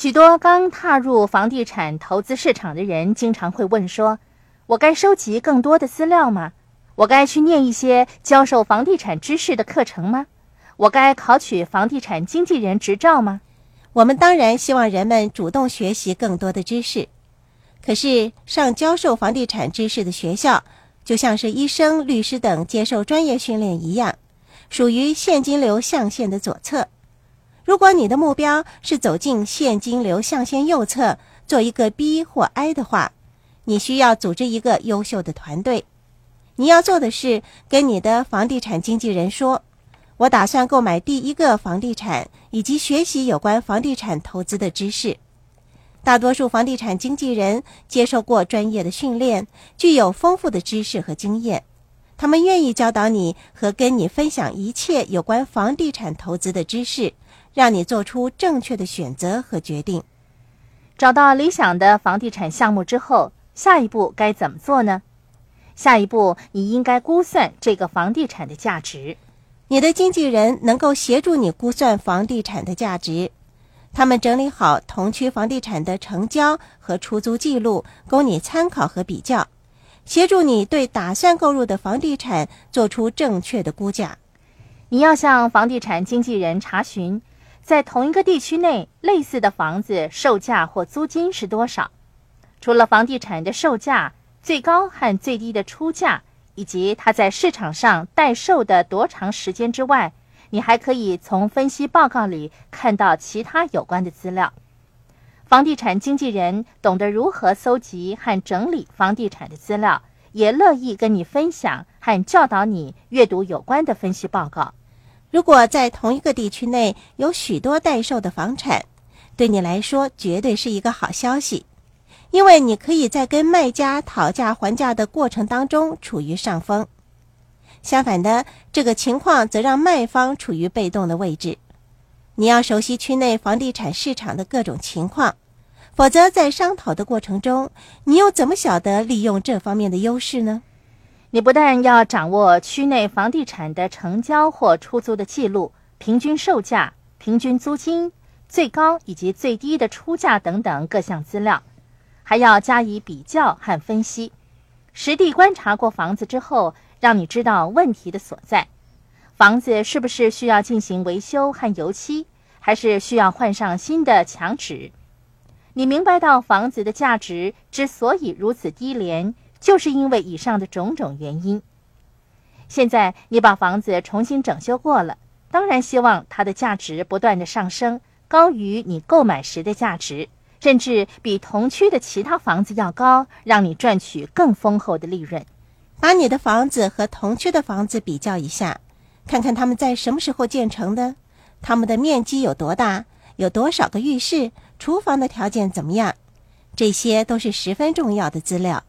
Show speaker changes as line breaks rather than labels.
许多刚踏入房地产投资市场的人，经常会问说：“我该收集更多的资料吗？我该去念一些教授房地产知识的课程吗？我该考取房地产经纪人执照吗？”
我们当然希望人们主动学习更多的知识。可是，上教授房地产知识的学校，就像是医生、律师等接受专业训练一样，属于现金流象限的左侧。如果你的目标是走进现金流象限右侧，做一个 B 或 I 的话，你需要组织一个优秀的团队。你要做的是跟你的房地产经纪人说：“我打算购买第一个房地产，以及学习有关房地产投资的知识。”大多数房地产经纪人接受过专业的训练，具有丰富的知识和经验，他们愿意教导你和跟你分享一切有关房地产投资的知识。让你做出正确的选择和决定。
找到理想的房地产项目之后，下一步该怎么做呢？下一步，你应该估算这个房地产的价值。
你的经纪人能够协助你估算房地产的价值。他们整理好同区房地产的成交和出租记录，供你参考和比较，协助你对打算购入的房地产做出正确的估价。
你要向房地产经纪人查询。在同一个地区内，类似的房子售价或租金是多少？除了房地产的售价、最高和最低的出价，以及它在市场上待售的多长时间之外，你还可以从分析报告里看到其他有关的资料。房地产经纪人懂得如何搜集和整理房地产的资料，也乐意跟你分享和教导你阅读有关的分析报告。
如果在同一个地区内有许多待售的房产，对你来说绝对是一个好消息，因为你可以在跟卖家讨价还价的过程当中处于上风。相反的，这个情况则让卖方处于被动的位置。你要熟悉区内房地产市场的各种情况，否则在商讨的过程中，你又怎么晓得利用这方面的优势呢？
你不但要掌握区内房地产的成交或出租的记录、平均售价、平均租金、最高以及最低的出价等等各项资料，还要加以比较和分析。实地观察过房子之后，让你知道问题的所在：房子是不是需要进行维修和油漆，还是需要换上新的墙纸？你明白到房子的价值之所以如此低廉。就是因为以上的种种原因，现在你把房子重新整修过了，当然希望它的价值不断的上升，高于你购买时的价值，甚至比同区的其他房子要高，让你赚取更丰厚的利润。
把你的房子和同区的房子比较一下，看看他们在什么时候建成的，他们的面积有多大，有多少个浴室，厨房的条件怎么样，这些都是十分重要的资料。